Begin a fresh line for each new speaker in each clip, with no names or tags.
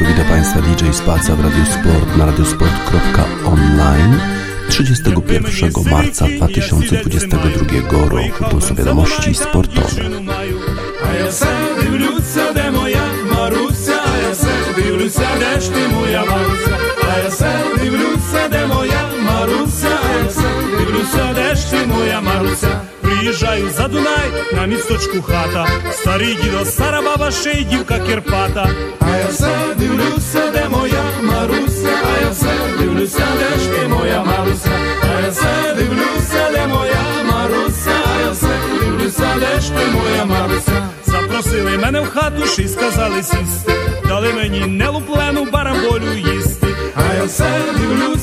sercu witam Państwa DJ Spaca w Radiosport na radiosport.online 31 marca 2022 roku. To są wiadomości sportowe.
A ja se dивлюся, де моя Маруся, а я се дивлюся, де ж ти моя Маруся, а я се дивлюся, де моя Маруся, а я се дивлюся, де ж ти моя Маруся. Приїжджаю за Дунай, на місточку хата, старий дідо, стара баба, ще й дівка Кирпата. А я се дивлюся, де моя Маруся, а я се дивлюся, де ж ти моя Маруся, а я се дивлюся, де моя Маруся, а я се дивлюся, де ж ти моя Маруся. Запросили мене в хату, ще й сказали сісти, дали мені нелуплену бараболю їсти. А я все дивлюся,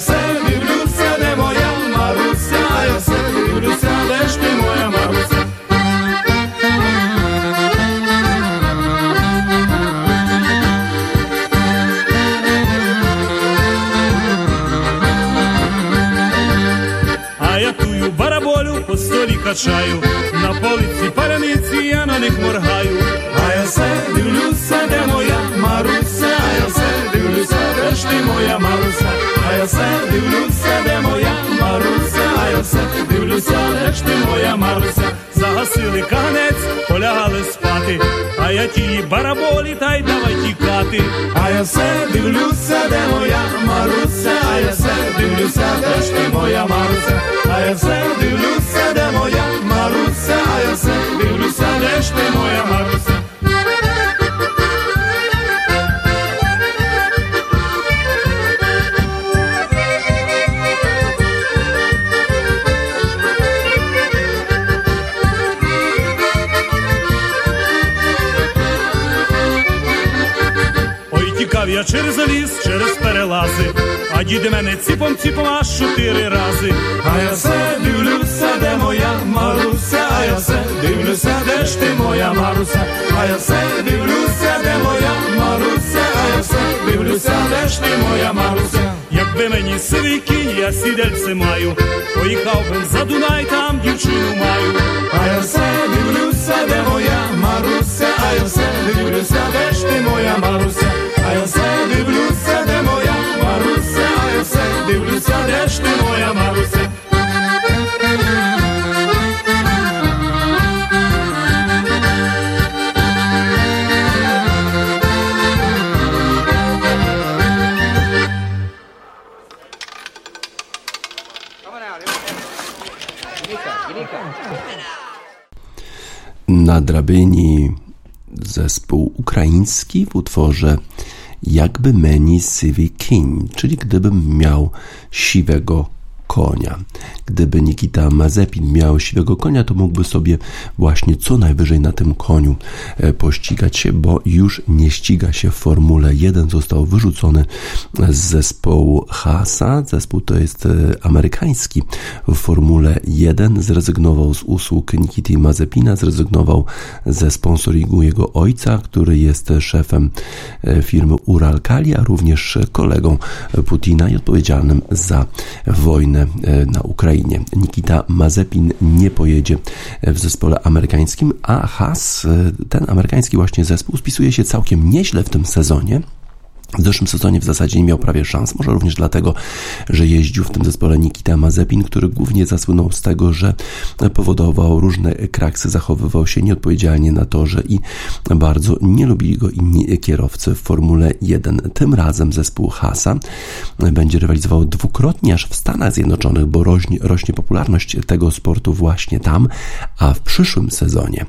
все дивлюся, де моя Маруся, я все дивлюся, де ж ти моя Маруся. А я тую бараболю по столі качаю, на полиці паляниці я на них моргаю. А я все дивлюся, де моя Маруся, а я все дивлюся, де ж ти моя Маруся, я все дивлюся, де моя Маруся, а я все дивлюся, де ж ти моя Маруся. Загасили каганець, полягали спати, а я тії бараболі та й давай тікати. А я все дивлюся, де моя Маруся, а я все дивлюся, де ж ти моя Маруся, а я все дивлюся, де моя Маруся, а я все дивлюся, де ж ти моя Маруся. Діди мене ціпом ціпом аж чотири рази. А я все дивлюся, де моя Маруся, а я все дивлюся, де ж ти моя Маруся, а я все дивлюся, де моя Маруся, а я все дивлюся, де ж ти моя Маруся. Якби мені сивий кінь, я сідельце маю, поїхав би за Дунай, там дівчину маю. А я все дивлюся, де моя Маруся, а я все дивлюся, де ж ти моя Маруся,
zespół ukraiński w utworze Jakby meni siwy kiń, czyli gdybym miał siwego konia. Gdyby Nikita Mazepin miał siwego konia, to mógłby sobie właśnie co najwyżej na tym koniu e, pościgać się, bo już nie ściga się w Formule 1. Został wyrzucony z zespołu Haasa. Zespół to jest e, amerykański w Formule 1. Zrezygnował z usług Nikity Mazepina, zrezygnował ze sponsoringu jego ojca, który jest szefem e, firmy Uralkali, a również kolegą Putina i odpowiedzialnym za wojnę na Ukrainie. Nikita Mazepin nie pojedzie w zespole amerykańskim, a Haas, ten amerykański właśnie zespół, spisuje się całkiem nieźle w tym sezonie. W zeszłym sezonie w zasadzie nie miał prawie szans, może również dlatego, że jeździł w tym zespole Nikita Mazepin, który głównie zasłynął z tego, że powodował różne kraksy, zachowywał się nieodpowiedzialnie na torze i bardzo nie lubili go inni kierowcy w Formule 1. Tym razem zespół Hasa będzie rywalizował dwukrotnie aż w Stanach Zjednoczonych, bo rośnie, rośnie popularność tego sportu właśnie tam, a w przyszłym sezonie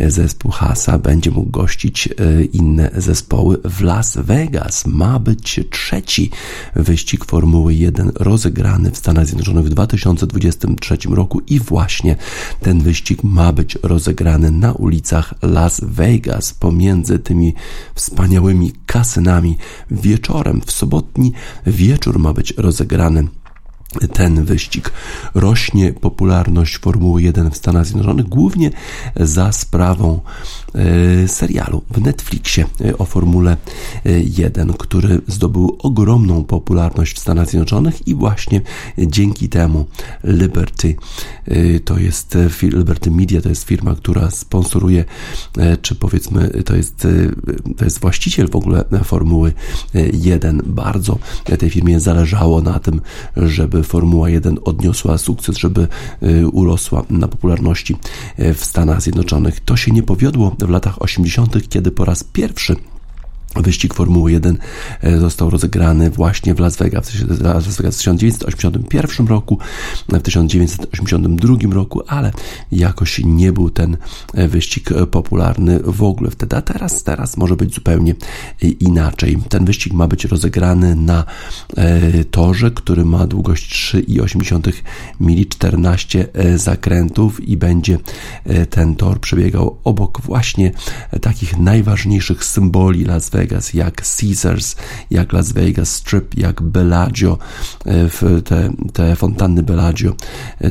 zespół Hasa będzie mógł gościć inne zespoły w Las Vegas. Ma być trzeci wyścig Formuły 1 rozegrany w Stanach Zjednoczonych w 2023 roku i właśnie ten wyścig ma być rozegrany na ulicach Las Vegas pomiędzy tymi wspaniałymi kasynami. Wieczorem w sobotni wieczór ma być rozegrany ten wyścig. Rośnie popularność Formuły 1 w Stanach Zjednoczonych, głównie za sprawą serialu w Netflixie e, o Formule 1, który zdobył ogromną popularność w Stanach Zjednoczonych i właśnie dzięki temu Liberty to jest Liberty Media, to jest firma, która sponsoruje, czy powiedzmy to jest, to jest właściciel w ogóle Formuły 1. Bardzo tej firmie zależało na tym, żeby Formuła 1 odniosła sukces, żeby y, urosła na popularności y, w Stanach Zjednoczonych. To się nie powiodło w latach 80., kiedy po raz pierwszy Wyścig Formuły 1 e, został rozegrany właśnie w Las Vegas, w 1981 roku, w 1982 roku, ale jakoś nie był ten e, wyścig popularny w ogóle wtedy, a teraz, teraz może być zupełnie inaczej. Ten wyścig ma być rozegrany na e, torze, który ma długość 3,8 mili, 14 zakrętów i będzie ten tor przebiegał obok właśnie takich najważniejszych symboli Las Vegas, Vegas, jak Caesars, jak Las Vegas Strip, jak Bellagio, e, te, te fontanny Bellagio,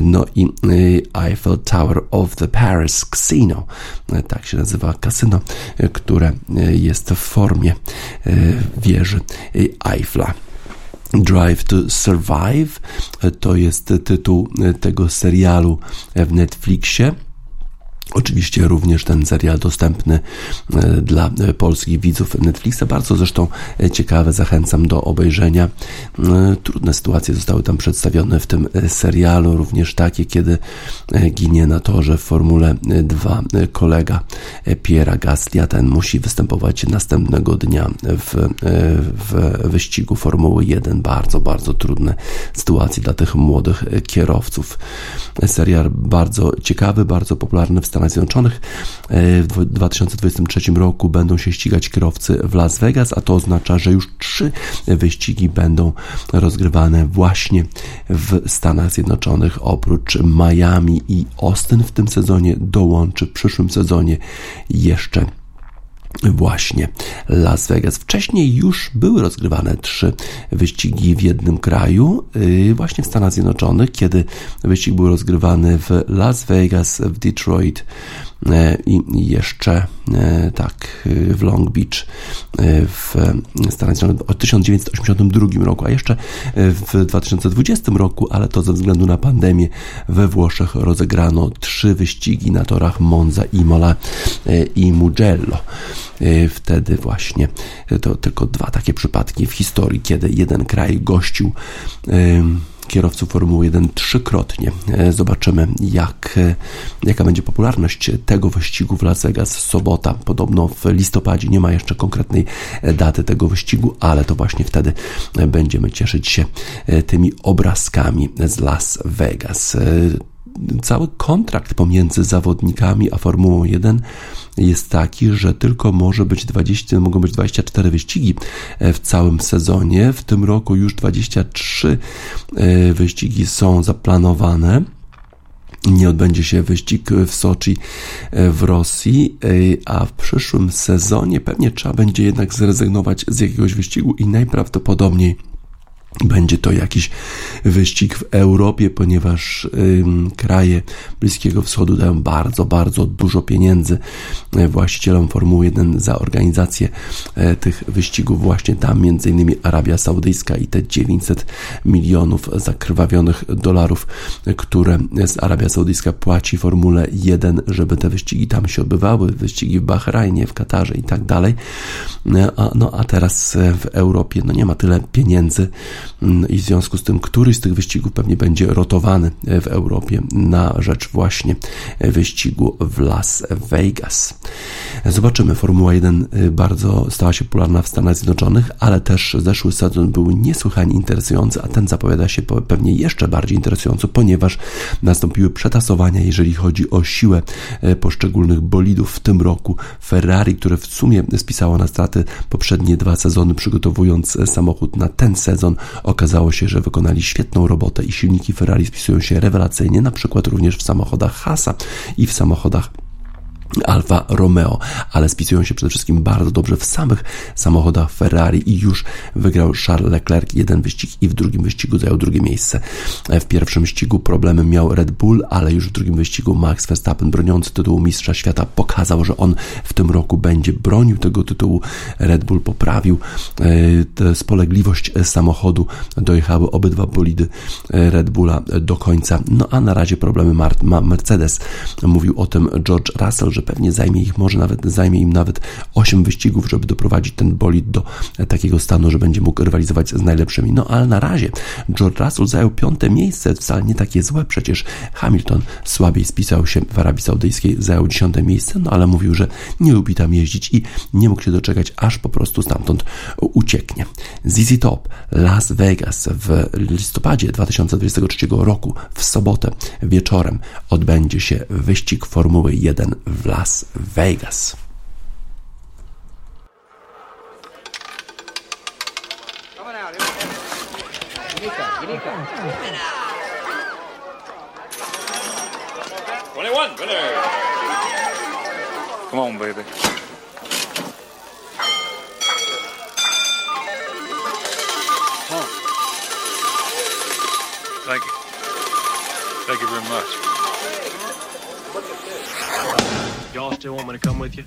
no i e, Eiffel Tower of the Paris Casino, e, tak się nazywa kasyno, które jest w formie wieży Eiffla. Drive to Survive to jest tytuł tego serialu w Netflixie. Oczywiście również ten serial dostępny e, dla e, polskich widzów Netflixa. Bardzo zresztą e, ciekawe, zachęcam do obejrzenia. Trudne sytuacje zostały tam przedstawione w tym serialu, również takie, kiedy ginie na torze w Formule 2 kolega Piera Gaslia. Ten musi występować następnego dnia w, w wyścigu Formuły 1. Bardzo, bardzo trudne sytuacje dla tych młodych kierowców. Serial bardzo ciekawy, bardzo popularny w Stanach Stanach Zjednoczonych. E, w 2023 roku będą się ścigać kierowcy w Las Vegas, a to oznacza, że już trzy wyścigi będą rozgrywane właśnie w Stanach Zjednoczonych. Oprócz Miami i Austin w tym sezonie dołączy w przyszłym sezonie jeszcze właśnie Las Vegas. Wcześniej już były rozgrywane trzy wyścigi w jednym kraju, y, właśnie w Stanach Zjednoczonych, kiedy wyścig był rozgrywany w Las Vegas, w Detroit, i jeszcze e, tak w Long Beach e, w Stanach Zjednoczonych od 1982 roku, a jeszcze w 2020 roku, ale to ze względu na pandemię we Włoszech rozegrano trzy wyścigi na torach Monza, Imola i Mugello. Wtedy właśnie to tylko dwa takie przypadki w historii, kiedy jeden kraj gościł kierowców Formuły 1 trzykrotnie. E, zobaczymy, jak, e, jaka będzie popularność tego wyścigu w Las Vegas. Sobota, podobno w listopadzie, nie ma jeszcze konkretnej e, daty tego wyścigu, ale to właśnie wtedy będziemy cieszyć się tymi obrazkami z Las Vegas cały kontrakt pomiędzy zawodnikami a Formułą 1 jest taki, że tylko może być 20, mogą być 24 wyścigi e, w całym sezonie. W tym roku już 23 e, wyścigi są zaplanowane nie odbędzie się wyścig w Soczi e, w Rosji, a w przyszłym sezonie pewnie trzeba będzie jednak zrezygnować z jakiegoś wyścigu i najprawdopodobniej będzie to jakiś wyścig w Europie, ponieważ kraje Bliskiego Wschodu dają bardzo, bardzo dużo pieniędzy e, właścicielom Formuły 1 za organizację y, tych wyścigów. Właśnie tam innymi Arabia Saudyjska i te 900 milionów zakrwawionych dolarów, które z Arabia Saudyjska płaci Formule 1, żeby te wyścigi tam się odbywały, wyścigi w Bahrajnie, w Katarze i tak dalej. E, no a teraz w Europie no nie ma tyle pieniędzy, i w związku z tym któryś z tych wyścigów pewnie będzie rotowany w Europie na rzecz właśnie wyścigu w Las Vegas. Zobaczymy. Formuła 1 y, bardzo stała się popularna w Stanach Zjednoczonych, ale też zeszły sezon był niesłychanie interesujący, a ten zapowiada się pewnie jeszcze bardziej interesująco, ponieważ nastąpiły przetasowania, jeżeli chodzi o siłę poszczególnych bolidów w tym roku. Ferrari, które w sumie spisało na straty poprzednie dwa sezony, przygotowując samochód na ten sezon, Okazało się, że wykonali świetną robotę i silniki Ferrari spisują się rewelacyjnie, na przykład również w samochodach Hasa i w samochodach Alfa Romeo, ale spisują się przede wszystkim bardzo dobrze w samych samochodach Ferrari i już wygrał Charles Leclerc jeden wyścig i w drugim wyścigu zajął drugie miejsce. W pierwszym wyścigu problemy miał Red Bull, ale już w drugim wyścigu Max Verstappen broniący tytułu mistrza świata pokazał, że on w tym roku będzie bronił tego tytułu. Red Bull poprawił e, spolegliwość samochodu, dojechały obydwa bolidy e, Red Bulla do końca. No a na razie problemy ma Mercedes. Mówił o tym George Russell, że pewnie zajmie ich może nawet zajmie im nawet 8 wyścigów, żeby doprowadzić ten bolid do takiego stanu, że będzie mógł rywalizować z najlepszymi. No ale na razie George Russell zajął piąte miejsce, wcale nie takie złe, przecież Hamilton słabiej spisał się w Arabii Saudyjskiej, zajął dziesiąte miejsce, no ale mówił, że nie lubi tam jeździć i nie mógł się doczekać, aż po prostu stamtąd ucieknie. ZZ Top Las Vegas w listopadzie 2023 roku w sobotę wieczorem odbędzie się wyścig Formuły 1 w Las Vegas.
Twenty-one winner. Come on, baby. Thank you. Thank you very much.
Y'all still want me to come with you?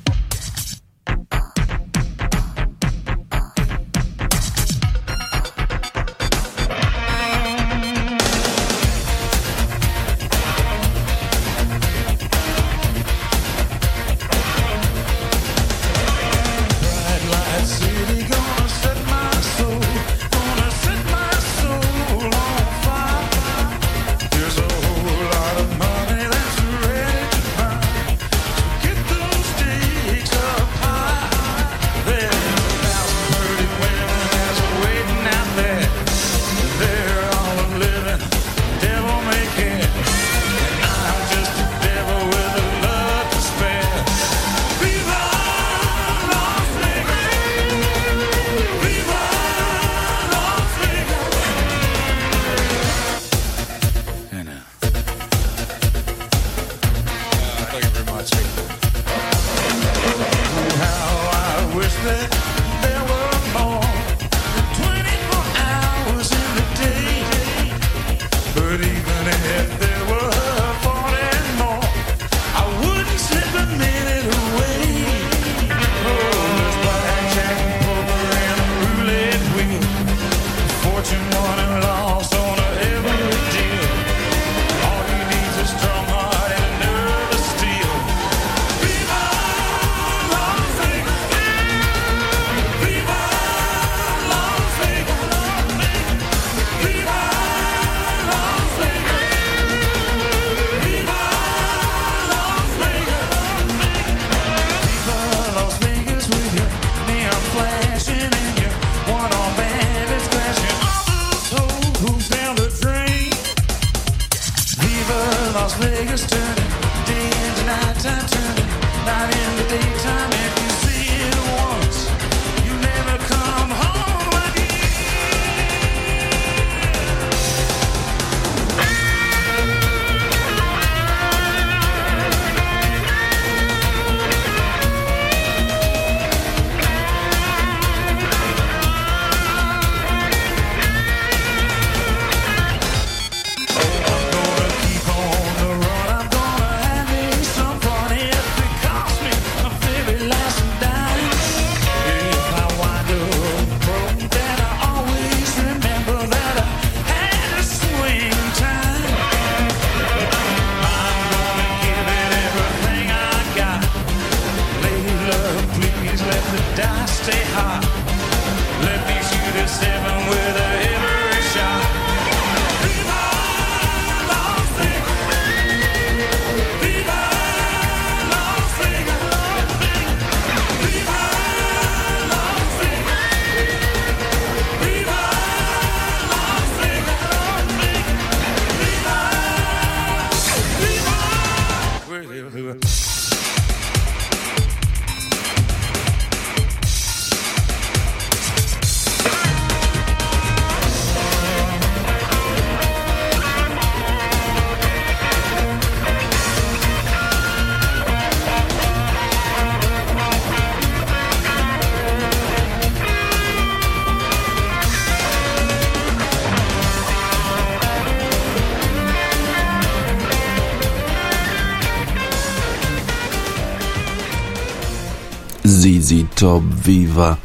ZZ Top Viva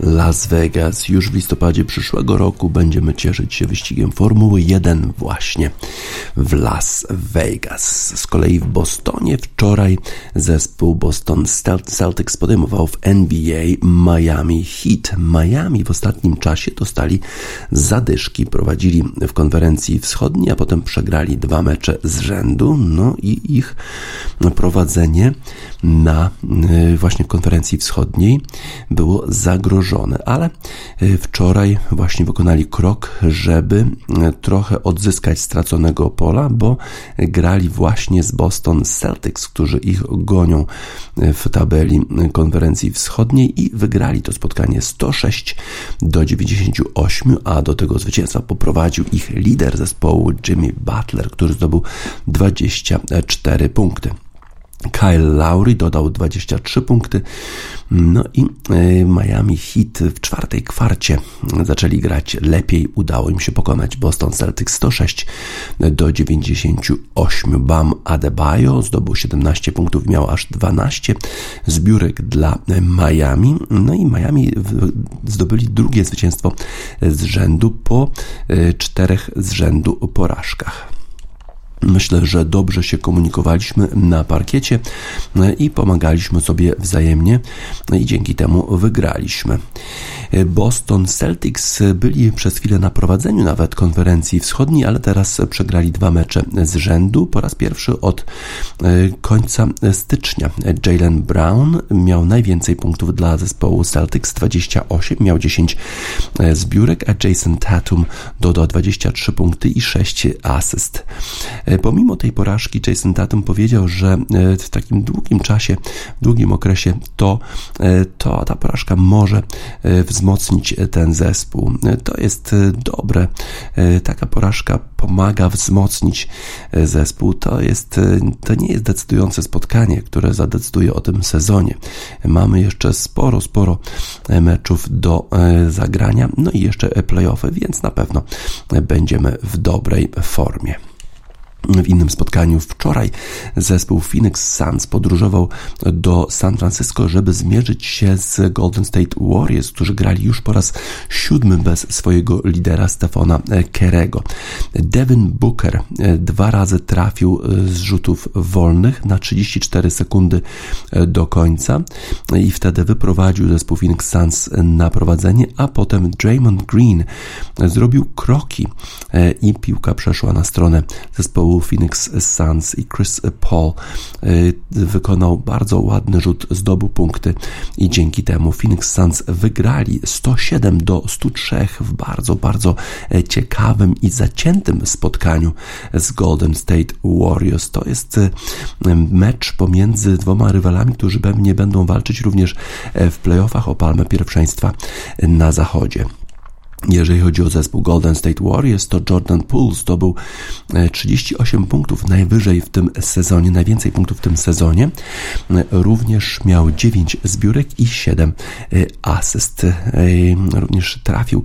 Las Vegas. Już w listopadzie przyszłego roku będziemy cieszyć się wyścigiem Formuły 1 właśnie w Las Vegas. Z kolei w Bostonie wczoraj zespół Boston Celtics podejmował w NBA Miami Heat. Miami w ostatnim czasie dostali zadyszki, prowadzili w konferencji wschodniej, a potem przegrali dwa mecze z rzędu, no i ich prowadzenie na y, właśnie konferencji wschodniej było zagrożone, ale y, wczoraj właśnie wykonali krok, żeby y, trochę odzyskać straconego pola, bo grali właśnie z Boston Celtics, którzy ich gonią w tabeli konferencji wschodniej i wygrali to spotkanie 106 do 98, a do tego zwycięstwa poprowadził ich lider zespołu Jimmy Butler, który zdobył 24 punkty. Kyle Lowry dodał 23 punkty. No i e, Miami Heat w czwartej kwarcie zaczęli grać lepiej. Udało im się pokonać Boston Celtics 106 do 98. Bam Adebayo zdobył 17 punktów, miał aż 12 zbiórek dla Miami. No i Miami zdobyli drugie zwycięstwo z rzędu po e, czterech z rzędu porażkach. Myślę, że dobrze się komunikowaliśmy na parkiecie e, i pomagaliśmy sobie wzajemnie i dzięki temu wygraliśmy. E, Boston Celtics byli przez chwilę na prowadzeniu nawet konferencji wschodniej, ale teraz przegrali dwa mecze z rzędu. Po raz pierwszy od e, końca stycznia. Jalen Brown miał najwięcej punktów dla zespołu Celtics 28, miał 10 zbiórek, a Jason Tatum dodał 23 punkty i 6 asyst. E, pomimo tej porażki Jason Tatum powiedział, że e, w takim długim czasie, w długim okresie to, e, to ta porażka może wzmocnić ten zespół. To jest dobre. Taka porażka pomaga wzmocnić zespół. To jest, to nie jest decydujące spotkanie, które zadecyduje o tym sezonie. Mamy jeszcze sporo, sporo meczów do zagrania, no i jeszcze playoffy, więc na pewno będziemy w dobrej formie. W innym spotkaniu wczoraj zespół Phoenix Suns podróżował do San Francisco, żeby zmierzyć się z Golden State Warriors, którzy grali już po raz siódmy bez swojego lidera Stefana Kerego. Devin Booker e, dwa razy trafił e, z rzutów wolnych na 34 sekundy e, do końca i wtedy wyprowadził zespół Phoenix Suns na prowadzenie, a potem Draymond Green zrobił kroki i piłka przeszła na stronę zespołu Phoenix Suns i Chris Paul y, wykonał bardzo ładny rzut, zdobył punkty i dzięki temu Phoenix Suns wygrali 107 do 103 w bardzo, bardzo e, ciekawym i zaciętym spotkaniu z Golden State Warriors. To jest e, mecz pomiędzy dwoma rywalami, którzy pewnie będą walczyć również e, w playoffach o palmę pierwszeństwa na zachodzie. Jeżeli chodzi o zespół Golden State Warriors, to Jordan Poole zdobył 38 e, punktów najwyżej w tym sezonie, najwięcej punktów w tym sezonie. E, również miał 9 zbiórek i 7 e, asyst. Również trafił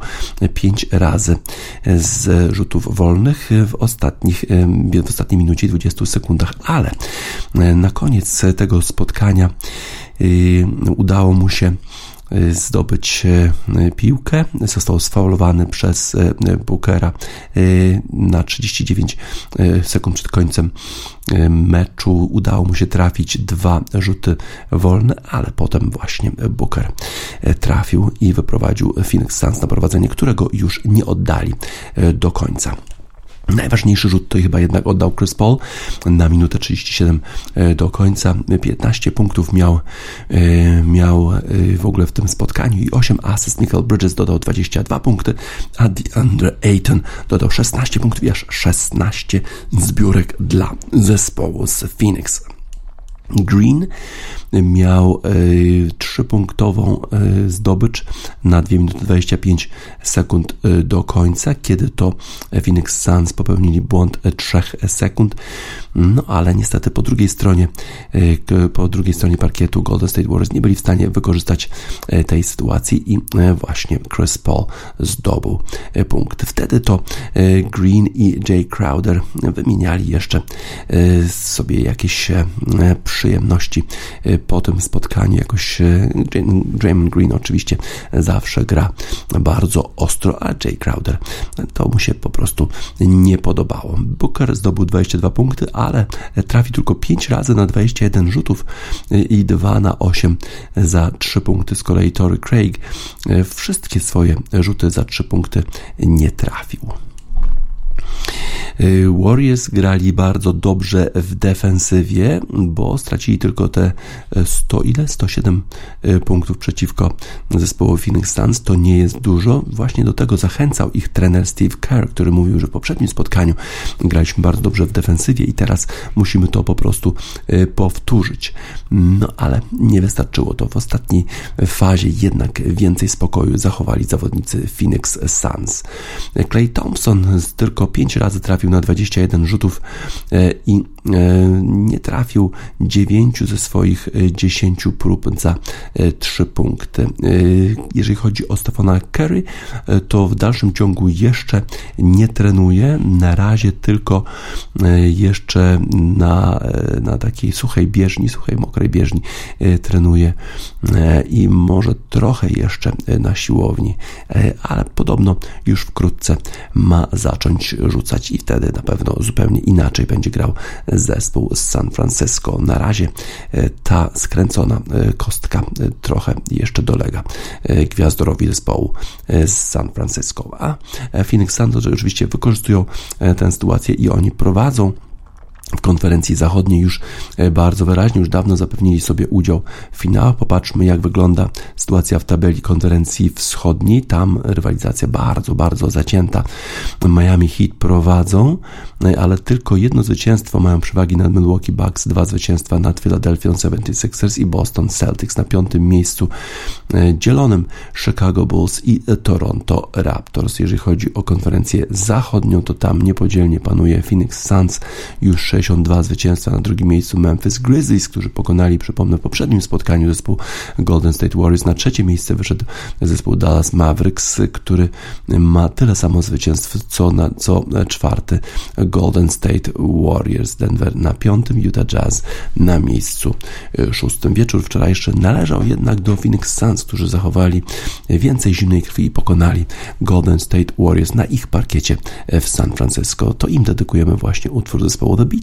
5 razy z rzutów wolnych w, ostatnich, w ostatniej minucie i 20 sekundach, ale na koniec tego spotkania udało mu się zdobyć y, piłkę. Został sfaulowany przez y, Bookera na 39 sekund przed końcem meczu. Udało mu się trafić dwa rzuty wolne, ale potem właśnie Booker trafił i wyprowadził Phoenix Suns na prowadzenie, którego już nie oddali do końca. Najważniejszy rzut to chyba jednak oddał Chris Paul na minutę 37 e, do końca. 15 punktów miał, e, miał e, w ogóle w tym spotkaniu i 8 asyst. Michael Bridges dodał 22 punkty, a DeAndre Ayton dodał 16 punktów i aż 16 zbiórek dla zespołu z Phoenix. Green miał y, trzypunktową y, zdobycz na 2 minuty 25 sekund y, do końca, kiedy to Phoenix Suns popełnili błąd 3 sekund No ale niestety po drugiej stronie, e, po drugiej stronie parkietu Golden State Warriors nie byli w stanie wykorzystać e, tej sytuacji i e, właśnie Chris Paul zdobył punkt. Wtedy to Green i Jay Crowder wymieniali jeszcze sobie jakieś przyjemności po tym spotkaniu. Jakoś Draymond Green oczywiście zawsze gra bardzo ostro, a Jay Crowder to mu się po prostu nie podobało. Booker zdobył 22 punkty, ale trafił tylko 5 razy na 21 rzutów i 2 na 8 za 3 punkty. Z kolei Tory Craig wszystkie swoje rzuty za 3 punkty nie trafił. Y, Warriors grali bardzo dobrze w defensywie, bo stracili tylko te 100 ile? 107 y, punktów przeciwko zespołowi Phoenix Suns. To nie jest dużo. Właśnie do tego zachęcał ich trener Steve Kerr, który mówił, że w poprzednim spotkaniu graliśmy bardzo dobrze w defensywie i teraz musimy to po prostu y, powtórzyć. No ale nie wystarczyło to. W ostatniej fazie jednak więcej spokoju zachowali zawodnicy Phoenix Suns. Clay Thompson tylko 5 razy trafił na 21 rzutów e, i e, nie trafił 9 ze swoich 10 prób za 3 punkty. E, jeżeli chodzi o Stefana Curry, to w dalszym ciągu jeszcze nie trenuje. Na razie tylko jeszcze na, na takiej suchej bieżni, suchej, mokrej bieżni trenuje i może trochę jeszcze na siłowni, ale podobno już wkrótce ma zacząć rzucać i wtedy na pewno zupełnie inaczej będzie grał zespół z San Francisco. Na razie e, ta skręcona e, kostka e, trochę jeszcze dolega gwiazdorowi zespołu z San Francisco. A Phoenix Suns oczywiście wykorzystują tę sytuację i oni prowadzą w konferencji zachodniej już e, bardzo wyraźnie, już dawno zapewnili sobie udział w finałach. Popatrzmy, jak wygląda sytuacja w tabeli konferencji wschodniej. Tam rywalizacja bardzo, bardzo zacięta. Miami Heat prowadzą, e, ale tylko jedno zwycięstwo mają przewagi nad Milwaukee Bucks, dwa zwycięstwa nad Philadelphia 76ers i Boston Celtics na piątym miejscu e, dzielonym Chicago Bulls i Toronto Raptors. Jeżeli chodzi o konferencję zachodnią, to tam niepodzielnie panuje Phoenix Suns już 6 62 zwycięstwa na drugim miejscu Memphis Grizzlies, którzy pokonali, przypomnę, w poprzednim spotkaniu zespół Golden State Warriors. Na trzecie miejsce wyszedł zespół Dallas Mavericks, który ma tyle samo zwycięstw co, na, co czwarty Golden State Warriors. Denver na piątym, Utah Jazz na miejscu szóstym. Wieczór wczorajszy należał jednak do Phoenix Suns, którzy zachowali więcej zimnej krwi i pokonali Golden State Warriors na ich parkiecie w San Francisco. To im dedykujemy właśnie utwór zespołu The Beatles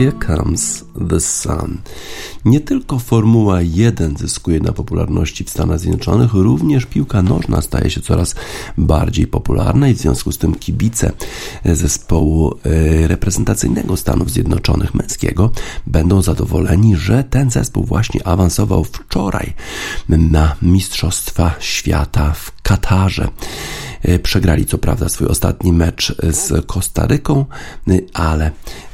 Here Comes the Sun. Nie tylko Formuła 1 zyskuje na popularności w Stanach Zjednoczonych, również piłka nożna staje się coraz bardziej popularna i w związku z tym kibice zespołu e, reprezentacyjnego Stanów Zjednoczonych męskiego będą zadowoleni, że ten zespół właśnie awansował wczoraj na Mistrzostwa Świata w Katarze. E, przegrali co prawda swój ostatni mecz z Kostaryką, e, ale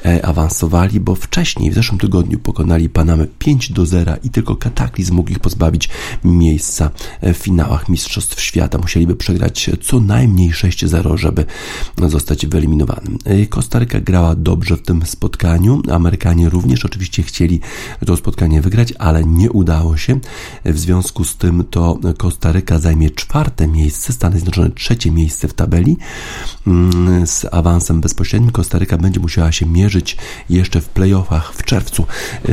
e, awansowali, bo wcześniej w zeszłym tygodniu pokonali Panamę 5 do 0 i tylko kataklizm mógł ich pozbawić miejsca w finałach Mistrzostw Świata. Musieliby przegrać co najmniej 6-0, żeby zostać wyeliminowany. Kostaryka grała dobrze w tym spotkaniu. Amerykanie również oczywiście chcieli to spotkanie wygrać, ale nie udało się. W związku z tym to Kostaryka zajmie czwarte miejsce, Stany Zjednoczone trzecie miejsce w tabeli. Mm, z awansem bezpośrednim Kostaryka będzie musiała się mierzyć jeszcze w playoffach w czerwcu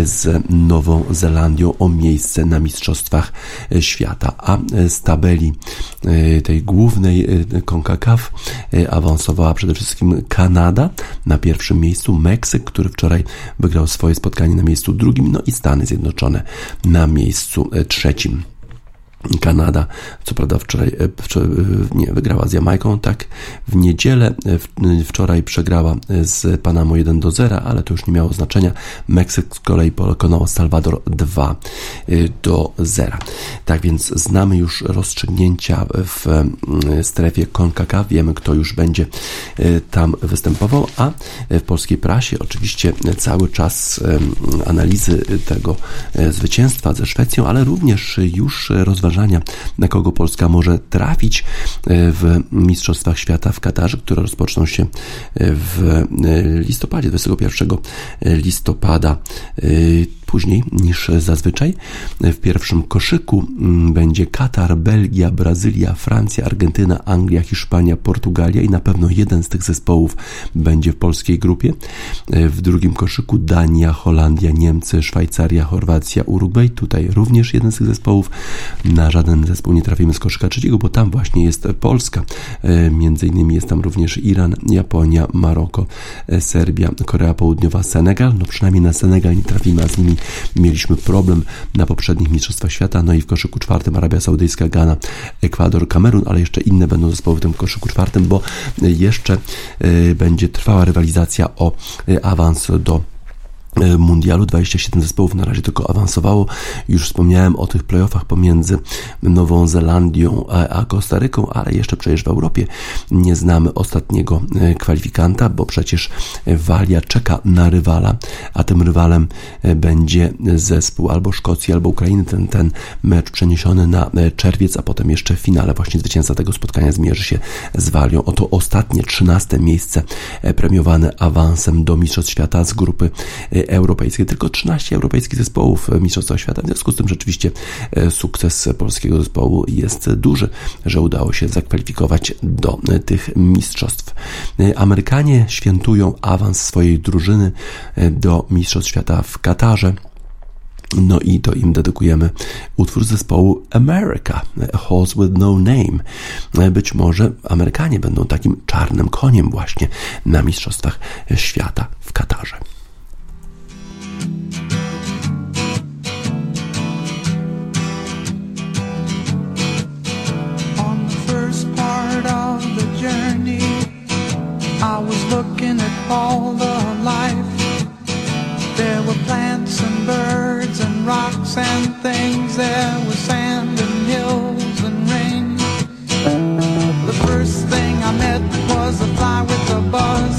z Nową Zelandią o miejsce na Mistrzostwach Świata. A z tabeli e, tej głównej e, CONCACAF e, awansowała przede wszystkim Kanada na pierwszym miejscu, Meksyk, który wczoraj wygrał swoje spotkanie na miejscu drugim, no i Stany Zjednoczone na miejscu trzecim. Kanada, co prawda wczoraj, e, wczoraj, e, nie, wygrała z Jamajką, tak, w niedzielę, e, wczoraj przegrała z Panamą 1 do 0, ale to już nie miało znaczenia. Meksyk z kolei pokonał Salwador 2 do 0. Tak więc znamy już rozstrzygnięcia w strefie CONCACAF, wiemy kto już będzie tam występował, a w polskiej prasie oczywiście cały czas analizy tego zwycięstwa ze Szwecją, ale również już rozważania na kogo Polska może trafić e, w Mistrzostwach Świata w Katarze, które rozpoczną się e, w e, listopadzie, 21 listopada później niż zazwyczaj. W pierwszym koszyku mm, będzie Katar, Belgia, Brazylia, Francja, Argentyna, Anglia, Hiszpania, Portugalia i na pewno jeden z tych zespołów będzie w polskiej grupie. W drugim koszyku Dania, Holandia, Niemcy, Szwajcaria, Chorwacja, Urugwaj. Tutaj również jeden z tych zespołów. Na żaden zespół nie trafimy z koszyka trzeciego, bo tam właśnie jest Polska. E, między innymi jest tam również Iran, Japonia, Maroko, e, Serbia, Korea Południowa, Senegal. No przynajmniej na Senegal nie trafimy, a z nimi mieliśmy problem na poprzednich Mistrzostwach Świata, no i w koszyku czwartym Arabia Saudyjska, Ghana, Ekwador, Kamerun, ale jeszcze inne będą zespoły w tym koszyku czwartym, bo jeszcze e, będzie trwała rywalizacja o e, awans do mundialu 27 zespołów na razie tylko awansowało. Już wspomniałem o tych playoffach pomiędzy Nową Zelandią a Kostaryką, ale jeszcze przecież w Europie nie znamy ostatniego e, kwalifikanta, bo przecież Walia czeka na rywala, a tym rywalem e, będzie zespół albo Szkocji, albo Ukrainy. Ten, ten mecz przeniesiony na czerwiec, a potem jeszcze w finale właśnie zwycięzca tego spotkania zmierzy się z Walią. Oto ostatnie 13 miejsce premiowane awansem do Mistrzostw Świata z grupy europejskie. Tylko 13 europejskich zespołów Mistrzostwa Świata. W związku z tym rzeczywiście e, sukces polskiego zespołu jest duży, że udało się zakwalifikować do e, tych mistrzostw. E, Amerykanie świętują awans swojej drużyny do Mistrzostw Świata w Katarze. No i to im dedykujemy utwór zespołu America, A Horse with No Name. Być może Amerykanie będą takim czarnym koniem właśnie na Mistrzostwach Świata w Katarze.
I was looking at all the life. There were plants and birds and rocks and things. There was sand and hills and rain. The first thing I met was a fly with a buzz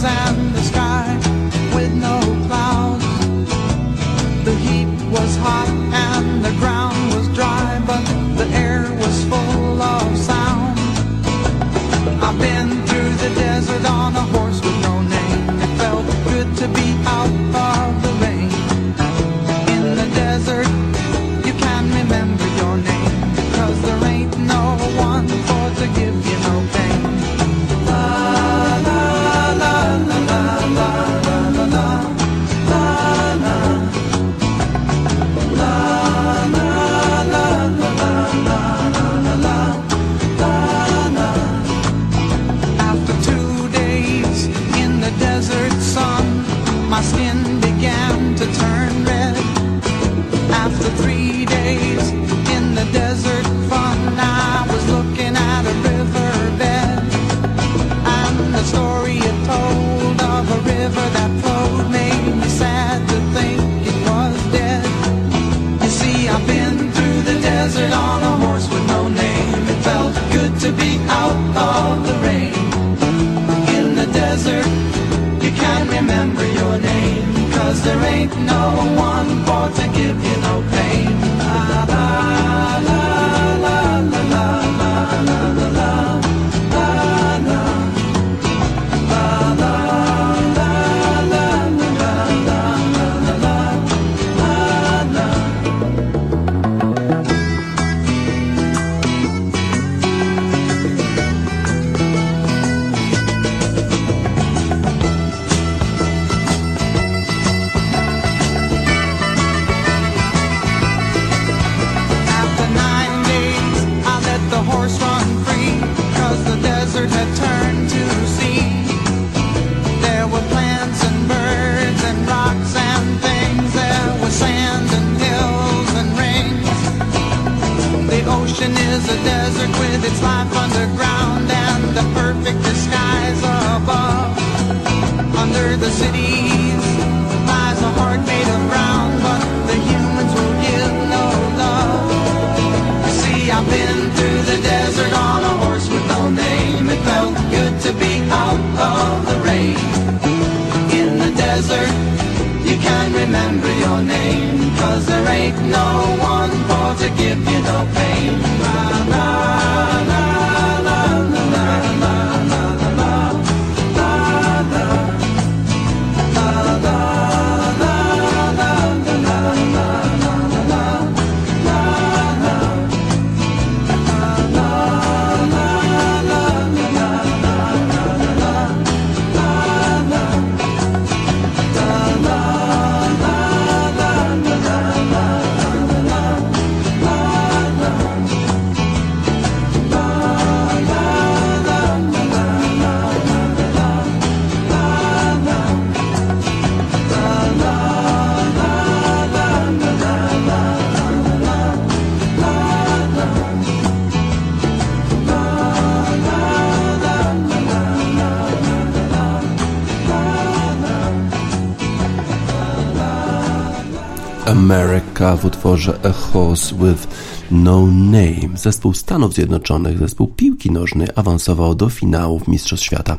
America w utworze A Horse with No Name. Zespół Stanów Zjednoczonych, zespół piłki nożnej awansował do finałów Mistrzostw Świata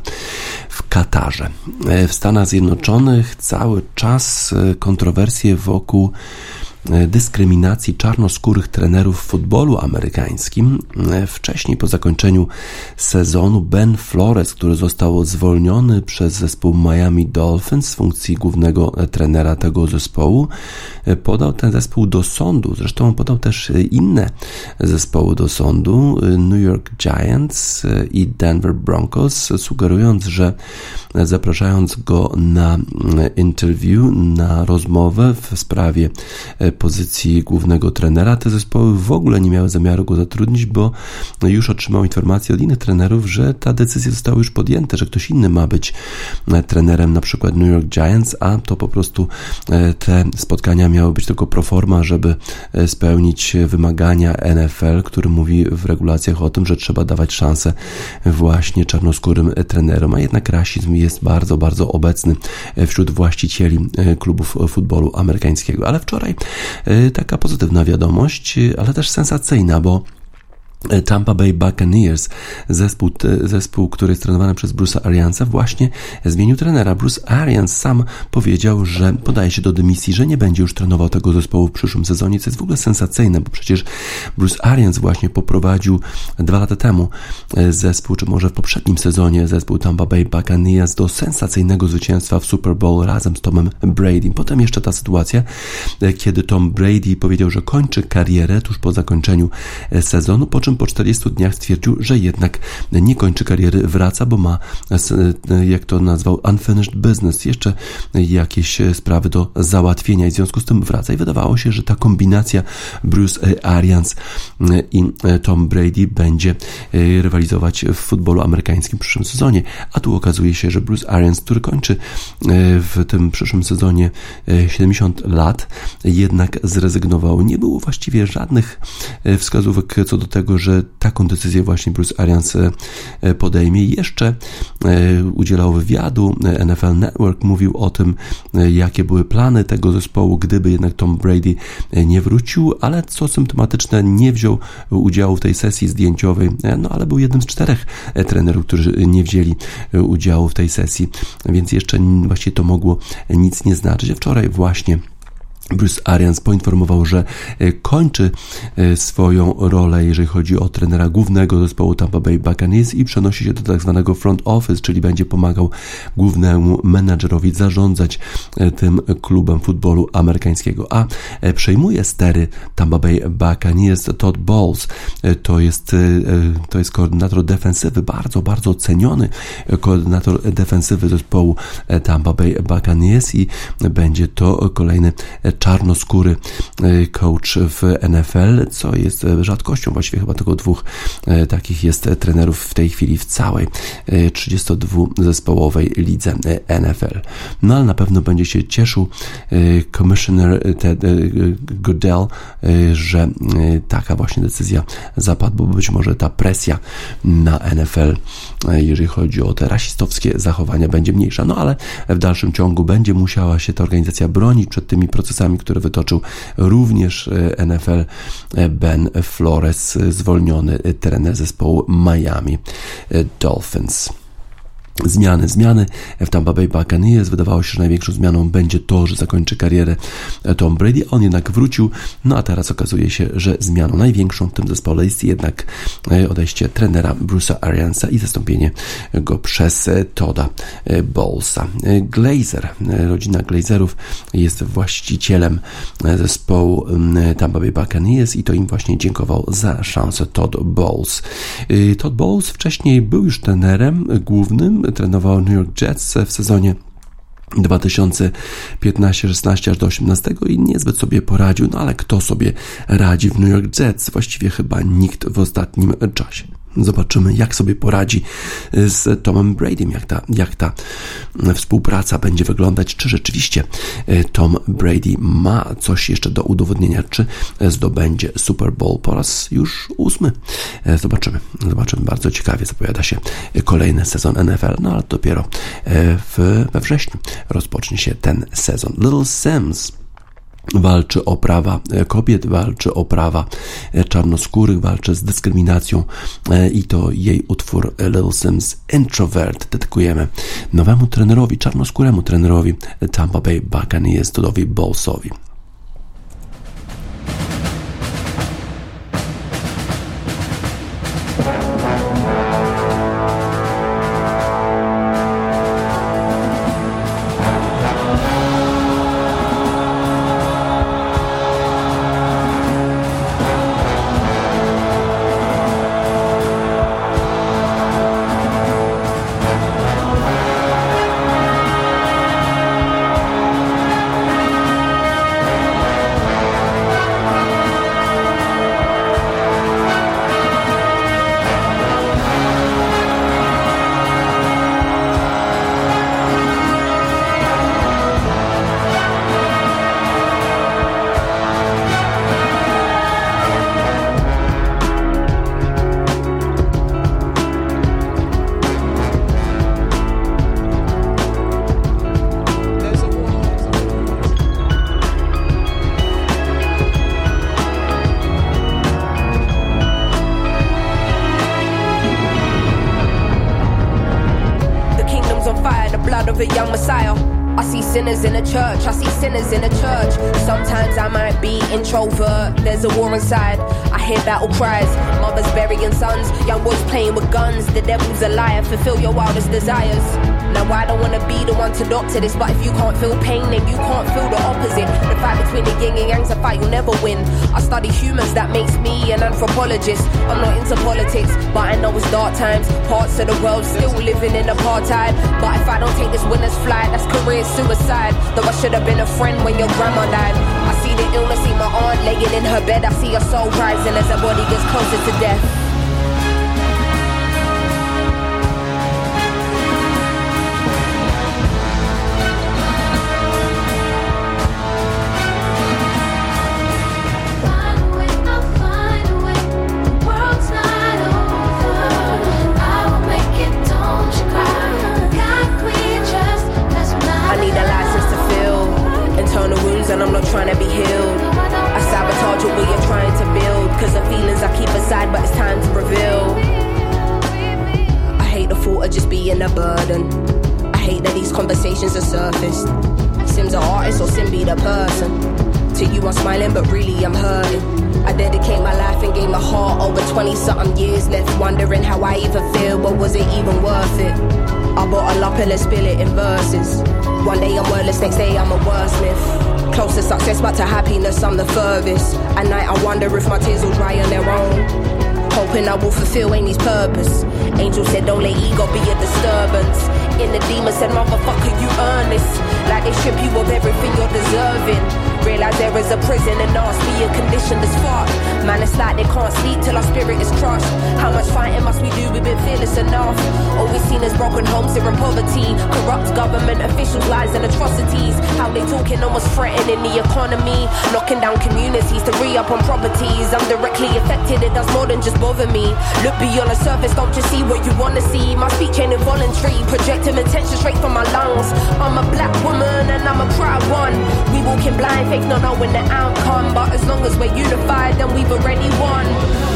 w Katarze. E, W Stanach Zjednoczonych cały czas e, kontrowersje wokół e, dyskryminacji czarnoskórych trenerów w futbolu amerykańskim. Wcześniej po zakończeniu sezonu Ben Flores, który został zwolniony przez zespół Miami Dolphins z funkcji głównego trenera tego zespołu, podał ten zespół do sądu. Zresztą podał też e, inne zespoły do sądu, e, New York Giants e, i Denver Broncos, sugerując, że zapraszając go na interview, na rozmowę w sprawie pozycji głównego trenera, te zespoły w ogóle nie miały zamiaru go zatrudnić, bo już otrzymał informację od innych trenerów, że ta decyzja została już podjęta, że ktoś inny ma być trenerem na przykład New York Giants, a to po prostu te spotkania miały być tylko pro forma, żeby e, spełnić wymagania NFL, który mówi w regulacjach o tym, że trzeba dawać szansę właśnie czarnoskórym e, trenerom, a jednak rasizm jest bardzo, bardzo obecny e, wśród właścicieli klubów futbolu amerykańskiego. Ale wczoraj taka pozytywna wiadomość, ale też sensacyjna, bo Tampa Bay Buccaneers, zespół, zespół, który jest trenowany przez Bruce'a Ariansa, właśnie zmienił trenera. Bruce Arians sam powiedział, że podaje się do dymisji, że nie będzie już trenował tego zespołu w przyszłym sezonie, co jest w ogóle sensacyjne, bo przecież Bruce Arians właśnie poprowadził dwa lata temu e, zespół, czy może w poprzednim sezonie zespół Tampa Bay Buccaneers do sensacyjnego zwycięstwa w Super Bowl razem z Tomem Brady. Potem jeszcze ta sytuacja, e, kiedy Tom Brady powiedział, że kończy karierę tuż po zakończeniu e, sezonu, po czym po 40 dniach stwierdził, że jednak nie kończy kariery, wraca, bo ma, e, jak to nazwał, unfinished business, jeszcze jakieś e, sprawy do załatwienia i w związku z tym wraca. I wydawało się, że ta kombinacja Bruce e, Arians i Tom Brady będzie rywalizować w futbolu amerykańskim w przyszłym sezonie, a tu okazuje się, że Bruce Arians, który kończy w tym przyszłym sezonie e, 70 lat, jednak zrezygnował. Nie było właściwie żadnych wskazówek co do tego, że taką decyzję właśnie Bruce Arians e, podejmie. Jeszcze e, udzielał wywiadu e, NFL Network, mówił o tym, jakie były plany tego zespołu, gdyby jednak Tom Brady nie wrócił, ale co symptomatyczne, nie wziął udziału w tej sesji zdjęciowej, no ale był jednym z czterech trenerów, którzy nie wzięli udziału w tej sesji, więc jeszcze właściwie to mogło nic nie znaczyć. Wczoraj właśnie Bruce Arians poinformował, że e, kończy e, swoją rolę, jeżeli chodzi o trenera głównego zespołu Tampa Bay Buccaneers i przenosi się do tak zwanego front office, czyli będzie pomagał głównemu menadżerowi zarządzać e, tym klubem futbolu amerykańskiego. A przejmuje stery Tampa Bay Buccaneers Todd Bowles. To jest, to jest koordynator defensywy, bardzo, bardzo ceniony koordynator defensywy zespołu Tampa Bay Buccaneers i będzie to kolejny czarnoskóry e, coach w NFL, co jest rzadkością, właściwie chyba tylko dwóch e, takich jest trenerów w tej chwili w całej 32-zespołowej e, lidze NFL. No ale na pewno będzie się cieszył Commissioner Ted Goodell, że taka właśnie decyzja zapadła, bo być może ta presja na NFL, jeżeli chodzi o te rasistowskie zachowania, będzie mniejsza. No ale w dalszym ciągu będzie musiała się ta organizacja bronić przed tymi procesami które wytoczył również e, NFL e, Ben Flores, zwolniony trener zespołu Miami Dolphins. Zmiany, zmiany w Tampa Bay Buccaneers. Wydawało się, że największą zmianą będzie to, że zakończy karierę Tom Brady. On jednak wrócił, no a teraz okazuje się, że zmianą największą w tym zespole jest jednak e, odejście trenera Bruce'a Ariansa i zastąpienie go przez e, Toda e, Bowlesa. Glazer, rodzina Glazerów jest właścicielem zespołu Tampa Bay Buccaneers i to im właśnie dziękował za szansę Todd Bowles. Todd Bowles wcześniej był już trenerem głównym trenował New York Jets w sezonie 2015-16 aż do 18 i niezbyt sobie poradził, no ale kto sobie radzi w New York Jets? Właściwie chyba nikt w ostatnim czasie. Zobaczymy, jak sobie poradzi z Tomem Bradym, jak ta, jak ta współpraca będzie wyglądać, czy rzeczywiście e, Tom Brady ma coś jeszcze do udowodnienia, czy zdobędzie Super Bowl po raz już ósmy. E, zobaczymy, zobaczymy. Bardzo ciekawie zapowiada się kolejny sezon NFL, no ale dopiero e, w, we wrześniu rozpocznie się ten sezon. Little Sims walczy o prawa kobiet, walczy o prawa czarnoskórych, walczy z dyskryminacją e, i to jej utwór Little Sims Introvert dedykujemy nowemu trenerowi, czarnoskóremu trenerowi Tampa Bay Buccaneers, Todowi Bowlesowi.
of a young messiah. I see sinners in the church, I see sinners in the church. Sometimes I might be introvert, there's a war inside to be the one to doctor this, but if you can't feel pain, then you can't feel the opposite. The fight between the yin and yang's a fight you'll never win. I study humans, that makes me an anthropologist. I'm not into politics, but I know it's dark times. Parts of the world still living in apartheid. But if I don't take this winner's flight, that's career suicide. Though I should have been a friend when your grandma died. I see the illness, see my aunt laying in her bed. I see her soul rising as her body gets closer to death. and I'm not trying to be healed. I sabotage what you're trying to build. Cause the feelings I keep aside, but it's time to reveal. I hate the thought of just being a burden. I hate that these conversations are surfaced. Sim's an artist or Sim be the person. To you, I'm smiling, but really I'm hurting. I dedicate my life and gave my heart over 20 something years, left wondering how I even feel, but was it even worth it? I bought a lot, let's spill it in verses. One day I'm wordless, next day I'm a wordsmith. Close to success, but to happiness, I'm the furthest. At night, I wonder if my tears will dry on their own. Hoping I will fulfill Amy's purpose. Angel said, don't let ego be a disturbance. In the demon said, motherfucker, you earn this. Like they strip you of is a prison and ours be a condition that's fucked. Man, it's like they can't sleep till our spirit is crushed. How much fighting must we do? We've been fearless enough. Always seen as broken homes here in poverty. Corrupt government officials, lies and atrocities. How they talking almost threatening the economy. Knocking down communities to re up on properties. I'm directly affected, it does more than just bother me. Look beyond the surface, don't just see what you wanna see. My speech ain't involuntary, projecting attention straight from my lungs. I'm a black woman and I'm a proud one. We walking blind faith, not knowing the outcome. But as long as we're unified, then we've already won.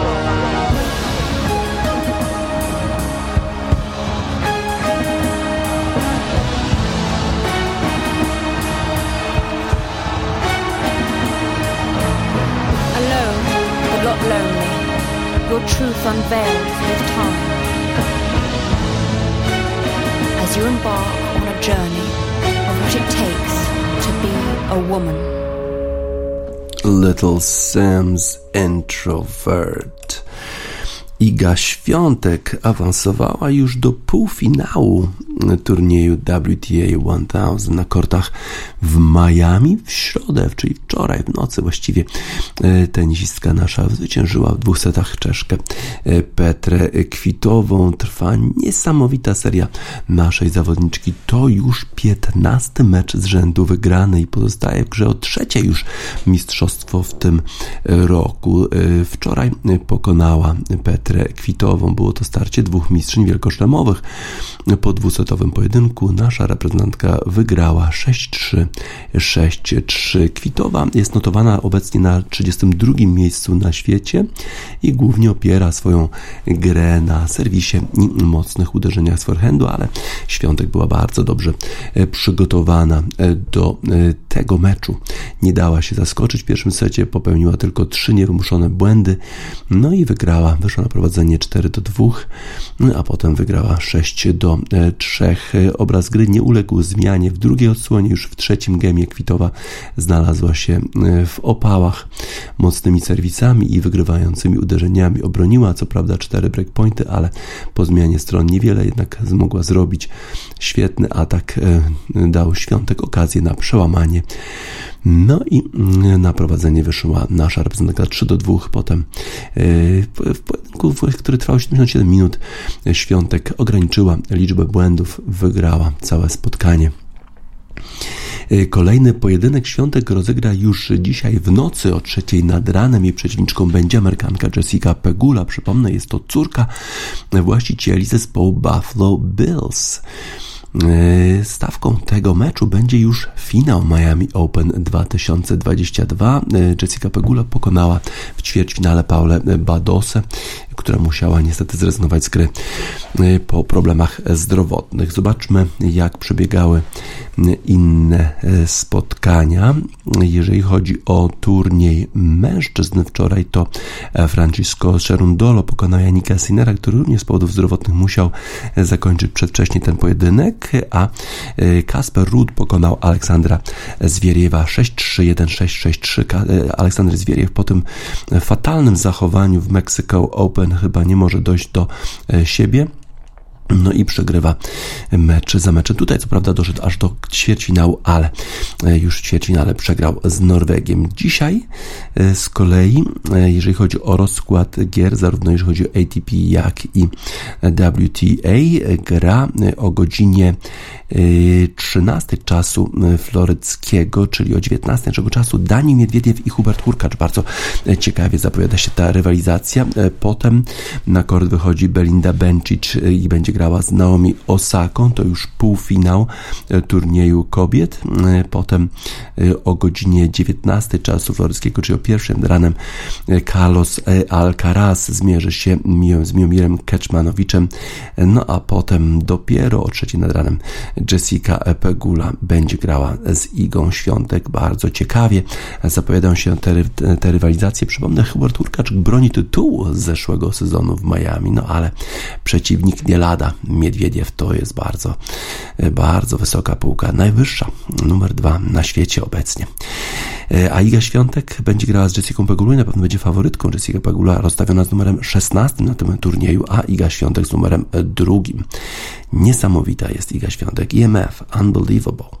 lonely. Your truth unveiled with time. As you embark on a journey of what it takes to be a woman.
Little Sam's Introvert. Iga Świątek awansowała już do półfinału turnieju WTA 1000 na kortach w Miami w środę, czyli wczoraj w nocy właściwie e, tenisistka nasza zwyciężyła w dwóch setach Czeszkę e, Petrę Kwitową. Trwa niesamowita seria naszej zawodniczki. To już 15 mecz z rzędu wygrany i pozostaje w grze o trzecie już mistrzostwo w tym roku. E, Wczoraj pokonała Petrę Kwitową. Było to starcie dwóch mistrzyń wielkoszlemowych. Po dwusetowym pojedynku nasza reprezentantka wygrała 6-3, 6-3. Kwitowa jest notowana obecnie na 32 miejscu na świecie i głównie opiera swoją grę na serwisie i mocnych uderzeniach z forehandu, ale Świątek była bardzo dobrze e, przygotowana e, do e, tego meczu. Nie dała się zaskoczyć w pierwszym secie, popełniła tylko trzy niewymuszone błędy, no i wygrała, wyszła na prowadzenie 4 do 2, no a potem wygrała 6 do 3. Obraz gry nie uległ zmianie w drugiej odsłonie, już w trzecim gemie Kwitowa znalazła się w opałach mocnymi serwisami i wygrywającymi uderzeniami. Obroniła co prawda cztery breakpointy, ale po zmianie stron niewiele jednak zmogła zrobić. Świetny atak dał Świątek okazję na przełamanie No i mm, na prowadzenie wyszła nasza reprezentantka 3 do 2. Potem yy, w pojedynku, który trwał 77 minut, Świątek ograniczyła liczbę błędów, wygrała całe spotkanie. Yy, Kolejny pojedynek Świątek rozegra już dzisiaj w nocy o trzeciej nad ranem. Jej przeciwniczką będzie Amerykanka Jessica Pegula. Przypomnę, jest to córka właścicieli zespołu Buffalo Bills. Yy, Stawką tego meczu będzie już finał Miami Open 2022. Yy, Jessica Pegula pokonała w ćwierćfinale Paulę Badosę, która musiała niestety zrezygnować z gry yy, po problemach zdrowotnych. Zobaczmy, jak przebiegały inne spotkania. Jeżeli chodzi o turniej mężczyzn, wczoraj to Francisco Cerundolo pokonał Janika Sinera, który również z powodów zdrowotnych musiał zakończyć przedwcześnie ten pojedynek, a Kasper Ruud pokonał Aleksandra Zwieriewa 6-3, 1-6, 6-3. Aleksander Zwieriew po tym fatalnym zachowaniu w Mexico Open chyba nie może dojść do siebie. No i przegrywa mecz za meczem. Tutaj co prawda doszedł aż do ćwierćfinału, ale już w ćwierćfinale przegrał z Norwegiem. Dzisiaj z kolei, jeżeli chodzi o rozkład gier, zarówno jeżeli chodzi o ATP, jak i WTA, gra o godzinie 13 czasu floryckiego, czyli o 19 naszego czasu Dani Miedwiediew i Hubert Hurkacz. Bardzo ciekawie zapowiada się ta rywalizacja. Potem na kort wychodzi Belinda Bencic i będzie grała z Naomi Osaką. To już półfinał turnieju kobiet. Potem o godzinie 19 czasu floryckiego, czyli o pierwszym ranem Carlos Alcaraz zmierzy się z Miomirem Keczmanowiczem. No a potem dopiero o trzeciej nad ranem Jessica Pegula będzie grała z Igą Świątek. Bardzo ciekawie zapowiadają się te, te rywalizacje. Przypomnę, Hubert Hurkacz broni tytułu z zeszłego sezonu w Miami, no ale przeciwnik nie lada. Miedwiediew to jest bardzo, bardzo wysoka półka, najwyższa, numer dwa na świecie obecnie. A Iga Świątek będzie grała z Jessica Pegulą i na pewno będzie faworytką. Jessica Pegula rozstawiona z numerem 16 na tym turnieju, a Iga Świątek z numerem drugim. Niesamowita jest Iga Świątek. IMF, unbelievable.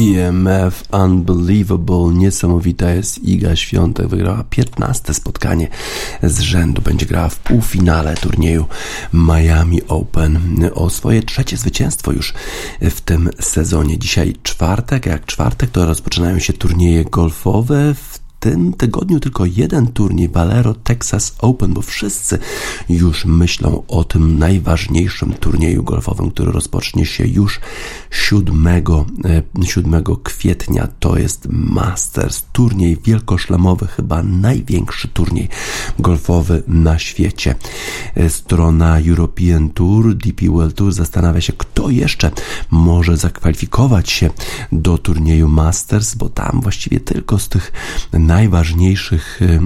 IMF Unbelievable, niesamowita jest Iga Świątek, wygrała 15 spotkanie z rzędu, będzie grała w półfinale turnieju Miami Open. O swoje trzecie zwycięstwo już w tym sezonie. Dzisiaj czwartek, jak czwartek to rozpoczynają się turnieje golfowe, w tym tygodniu tylko jeden turniej Valero Texas Open, bo wszyscy już myślą o tym najważniejszym turnieju golfowym, który rozpocznie się już 7, e, 7 kwietnia. To jest Masters, turniej wielkoszlemowy, chyba największy turniej golfowy na świecie. E, Strona European Tour, DP World Tour zastanawia się, kto jeszcze może zakwalifikować się do turnieju Masters, bo tam właściwie tylko z tych najważniejszych y,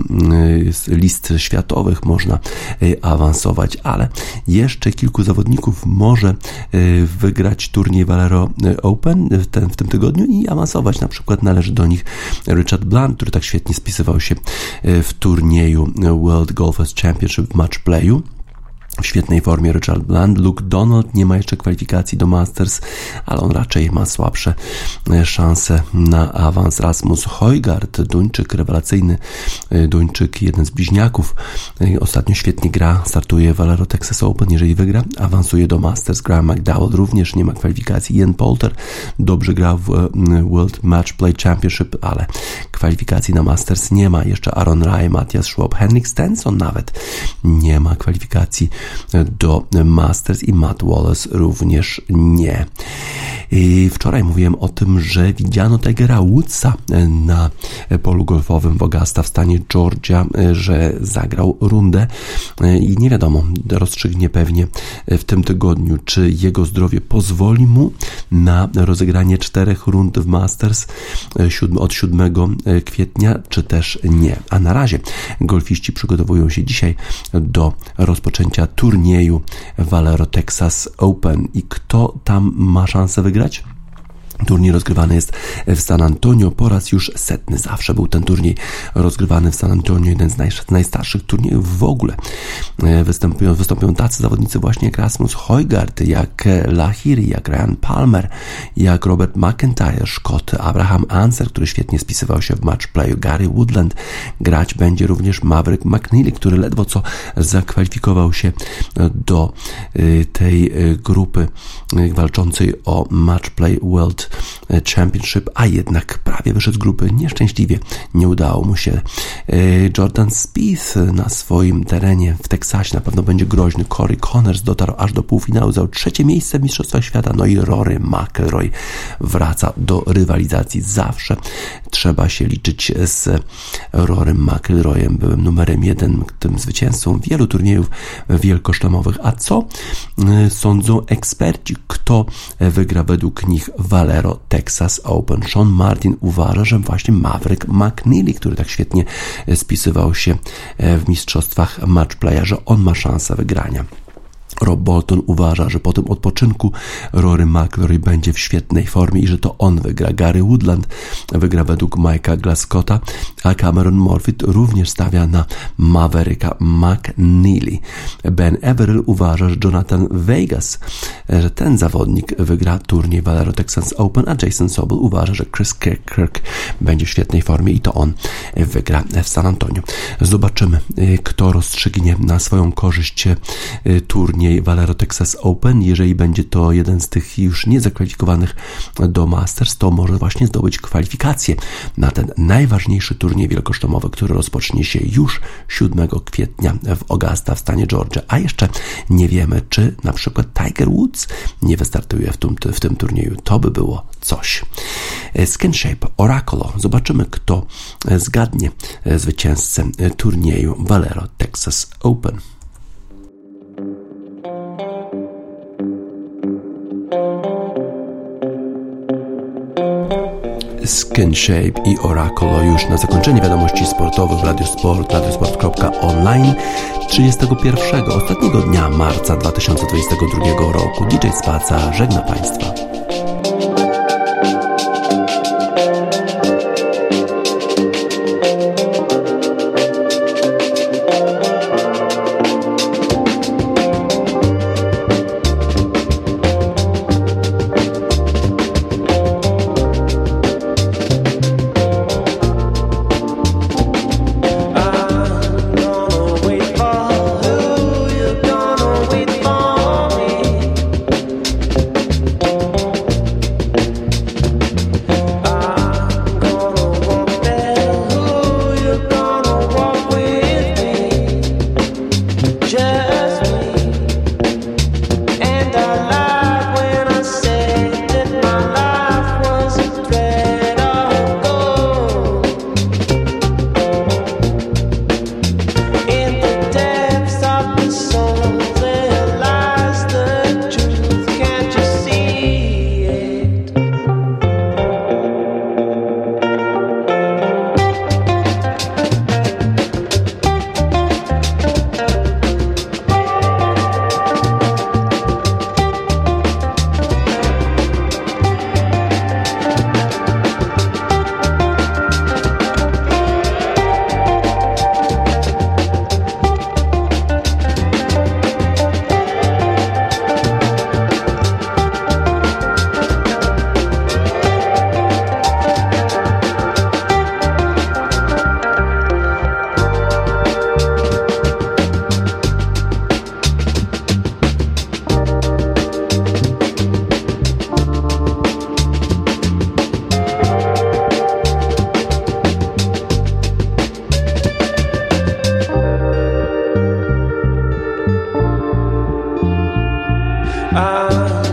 y, list światowych można y, awansować, ale jeszcze kilku zawodników może wygrać turniej Valero Open w, ten, w tym tygodniu i awansować. Na przykład należy do nich Richard Blunt, który tak świetnie spisywał się w turnieju World Golfers Championship Match Playu w świetnej formie Richard Bland. Luke Donald nie ma jeszcze kwalifikacji do Masters, ale on raczej ma słabsze e, szanse na awans. Rasmus Højgaard, Duńczyk, rewelacyjny e, Duńczyk, jeden z bliźniaków. E, Ostatnio świetnie gra, startuje w Valero Texas Open. Jeżeli wygra, awansuje do Masters. Graham McDowell również nie ma kwalifikacji. Ian Poulter dobrze gra w World Match Play Championship, ale kwalifikacji na Masters nie ma. Jeszcze Aaron Rai, Matthias Schwab, Henrik Stenson nawet nie ma kwalifikacji do Masters i Matt Wallace również nie. I Wczoraj mówiłem o tym, że widziano Tigera Woodsa na polu golfowym w Augusta w stanie Georgia, że zagrał rundę i nie wiadomo, rozstrzygnie pewnie w tym tygodniu, czy jego zdrowie pozwoli mu na rozegranie czterech rund w Masters od 7 kwietnia, czy też nie. A na razie golfiści przygotowują się dzisiaj do rozpoczęcia turnieju Valero Texas Open. I kto tam ma szansę wygrać? Turniej rozgrywany jest w San Antonio po raz już setny. Zawsze był ten turniej rozgrywany w San Antonio, jeden z naj, najstarszych turniejów w ogóle. E, Występują, wystąpią tacy zawodnicy właśnie jak Rasmus Højgaard, jak Lahiri, jak Ryan Palmer, jak Robert McIntyre, Szkot, Abraham Anser, który świetnie spisywał się w matchplayu, Gary Woodland. Grać będzie również Maverick McNeely, który ledwo co zakwalifikował się do y, tej y, grupy y, walczącej o matchplay World Championship, a jednak prawie wyszedł z grupy. Nieszczęśliwie nie udało mu się. Y, Jordan Spieth na swoim terenie w Teksasie na pewno będzie groźny. Corey Connors dotarł aż do półfinału, zajął trzecie miejsce w Mistrzostwach Świata. No i Rory McIlroy wraca do rywalizacji. Zawsze trzeba się liczyć z Rorym McIlroyem, byłym numerem jeden, tym zwycięzcą wielu turniejów wielkoszlemowych. A co y, sądzą eksperci? Kto wygra według nich Valero Texas Open? Sean Martin uważa, że właśnie Maverick McNeely, który tak świetnie spisywał się w mistrzostwach matchplaya, że on ma szansę wygrania. Rob Bolton uważa, że po tym odpoczynku Rory McIlroy będzie w świetnej formie i że to on wygra. Gary Woodland wygra według Mike'a Glascotta, a Cameron Morfitt również stawia na Mavericka McNeely. Ben Everill uważa, że Jonathan Vegas, że ten zawodnik wygra turniej Valero Texas Open, a Jason Sobel uważa, że Chris Kirk będzie w świetnej formie i to on wygra w San Antonio. Zobaczymy, kto rozstrzygnie na swoją korzyść turniej turniej Valero Texas Open. Jeżeli będzie to jeden z tych już niezakwalifikowanych do Masters, to może właśnie zdobyć kwalifikacje na ten najważniejszy turniej wielkosztomowy, który rozpocznie się już 7 kwietnia w Augusta w stanie Georgia. A jeszcze nie wiemy, czy na przykład Tiger Woods nie wystartuje w tym, w tym turnieju. To by było coś. Skin Shape Oracle. Zobaczymy, kto zgadnie zwycięzcę turnieju Valero Texas Open. Skin Shape i Oracle już na zakończenie wiadomości sportowych Radio Sport, radiosport.online 31, ostatniego dnia marca 2022 roku. DJ Spaca żegna Państwa. Ah.